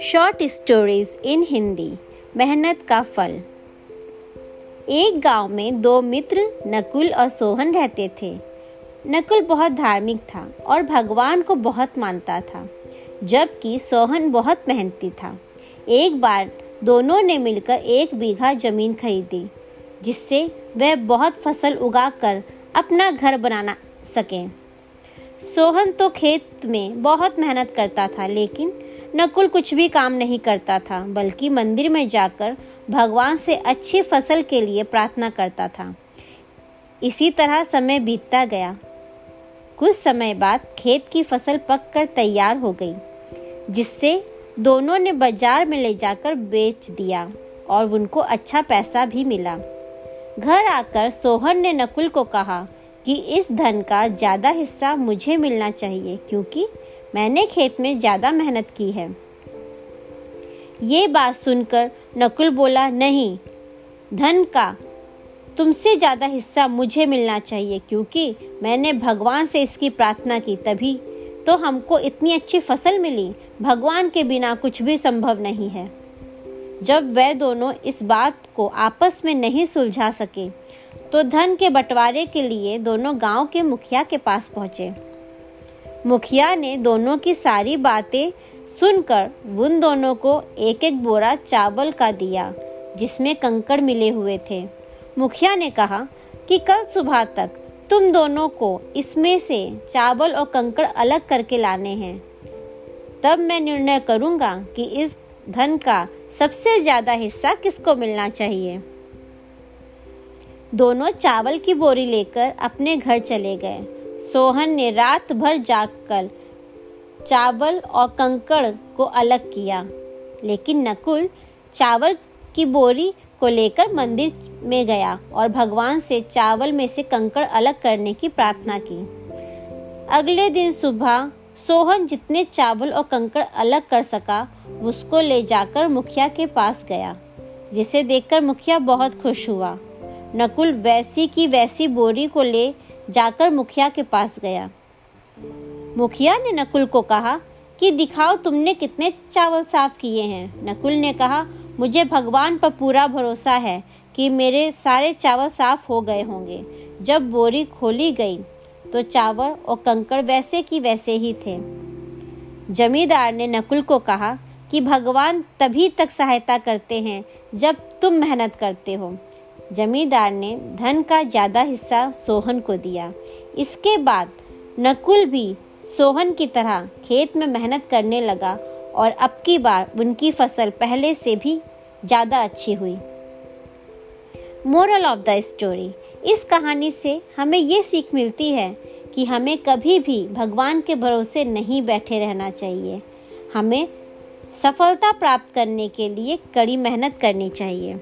Short stories in Hindi मेहनत का फल. एक गाँव में दो मित्र नकुल और सोहन रहते थे। नकुल बहुत धार्मिक था और भगवान को बहुत मानता था, जबकि सोहन बहुत मेहनती था। एक बार दोनों ने मिलकर एक बीघा ज़मीन खरीदी, जिससे वह बहुत फ़सल उगाकर अपना घर बनाना सकें। सोहन तो खेत में बहुत मेहनत करता था, लेकिन नकुल कुछ भी काम नहीं करता था, बल्कि मंदिर में जाकर भगवान से अच्छी फ़सल के लिए प्रार्थना करता था। इसी तरह समय बीतता गया। कुछ समय बाद खेत की फ़सल पककर तैयार हो गई, जिससे दोनों ने बाज़ार में ले जाकर बेच दिया और उनको अच्छा पैसा भी मिला। घर आकर सोहन ने नकुल को कहा कि इस धन का ज़्यादा हिस्सा मुझे मिलना चाहिए, क्योंकि मैंने खेत में ज़्यादा मेहनत की है। ये बात सुनकर नकुल बोला, नहीं, धन का तुमसे ज़्यादा हिस्सा मुझे मिलना चाहिए, क्योंकि मैंने भगवान से इसकी प्रार्थना की, तभी तो हमको इतनी अच्छी फ़सल मिली। भगवान के बिना कुछ भी संभव नहीं है। जब वह दोनों इस बात को आपस में नहीं सुलझा सके तो धन के बंटवारे के लिए दोनों गाँव के मुखिया के पास पहुँचे। मुखिया ने दोनों की सारी बातें सुनकर उन दोनों को एक एक बोरा चावल का दिया, जिसमें कंकड़ मिले हुए थे। मुखिया ने कहा कि कल सुबह तक तुम दोनों को इसमें से चावल और कंकड़ अलग करके लाने हैं। तब मैं निर्णय करूँगा कि इस धन का सबसे ज़्यादा हिस्सा किसको मिलना चाहिए। दोनों चावल की बोरी लेकर अपने घर चले गए। सोहन ने रात भर जागकर चावल और कंकड़ को अलग किया। लेकिन नकुल चावल की बोरी को लेकर मंदिर में गया और भगवान से चावल में से कंकड़ अलग करने की प्रार्थना की। अगले दिन सुबह सोहन जितने चावल और कंकड़ अलग कर सका, उसको ले जाकर मुखिया के पास गया, जिसे देखकर मुखिया बहुत खुश हुआ। नकुल वैसी की वैसी बोरी को ले जाकर मुखिया के पास गया। मुखिया ने नकुल को कहा कि दिखाओ तुमने कितने चावल साफ़ किए हैं। नकुल ने कहा, मुझे भगवान पर पूरा भरोसा है कि मेरे सारे चावल साफ़ हो गए होंगे। जब बोरी खोली गई तो चावल और कंकड़ वैसे की वैसे ही थे। जमींदार ने नकुल को कहा कि भगवान तभी तक सहायता करते हैं जब तुम मेहनत करते हो। जमींदार ने धन का ज़्यादा हिस्सा सोहन को दिया। इसके बाद नकुल भी सोहन की तरह खेत में मेहनत करने लगा और अब की बार उनकी फ़सल पहले से भी ज़्यादा अच्छी हुई। मोरल ऑफ़ द स्टोरी इस कहानी से हमें ये सीख मिलती है कि हमें कभी भी भगवान के भरोसे नहीं बैठे रहना चाहिए। हमें सफलता प्राप्त करने के लिए कड़ी मेहनत करनी चाहिए।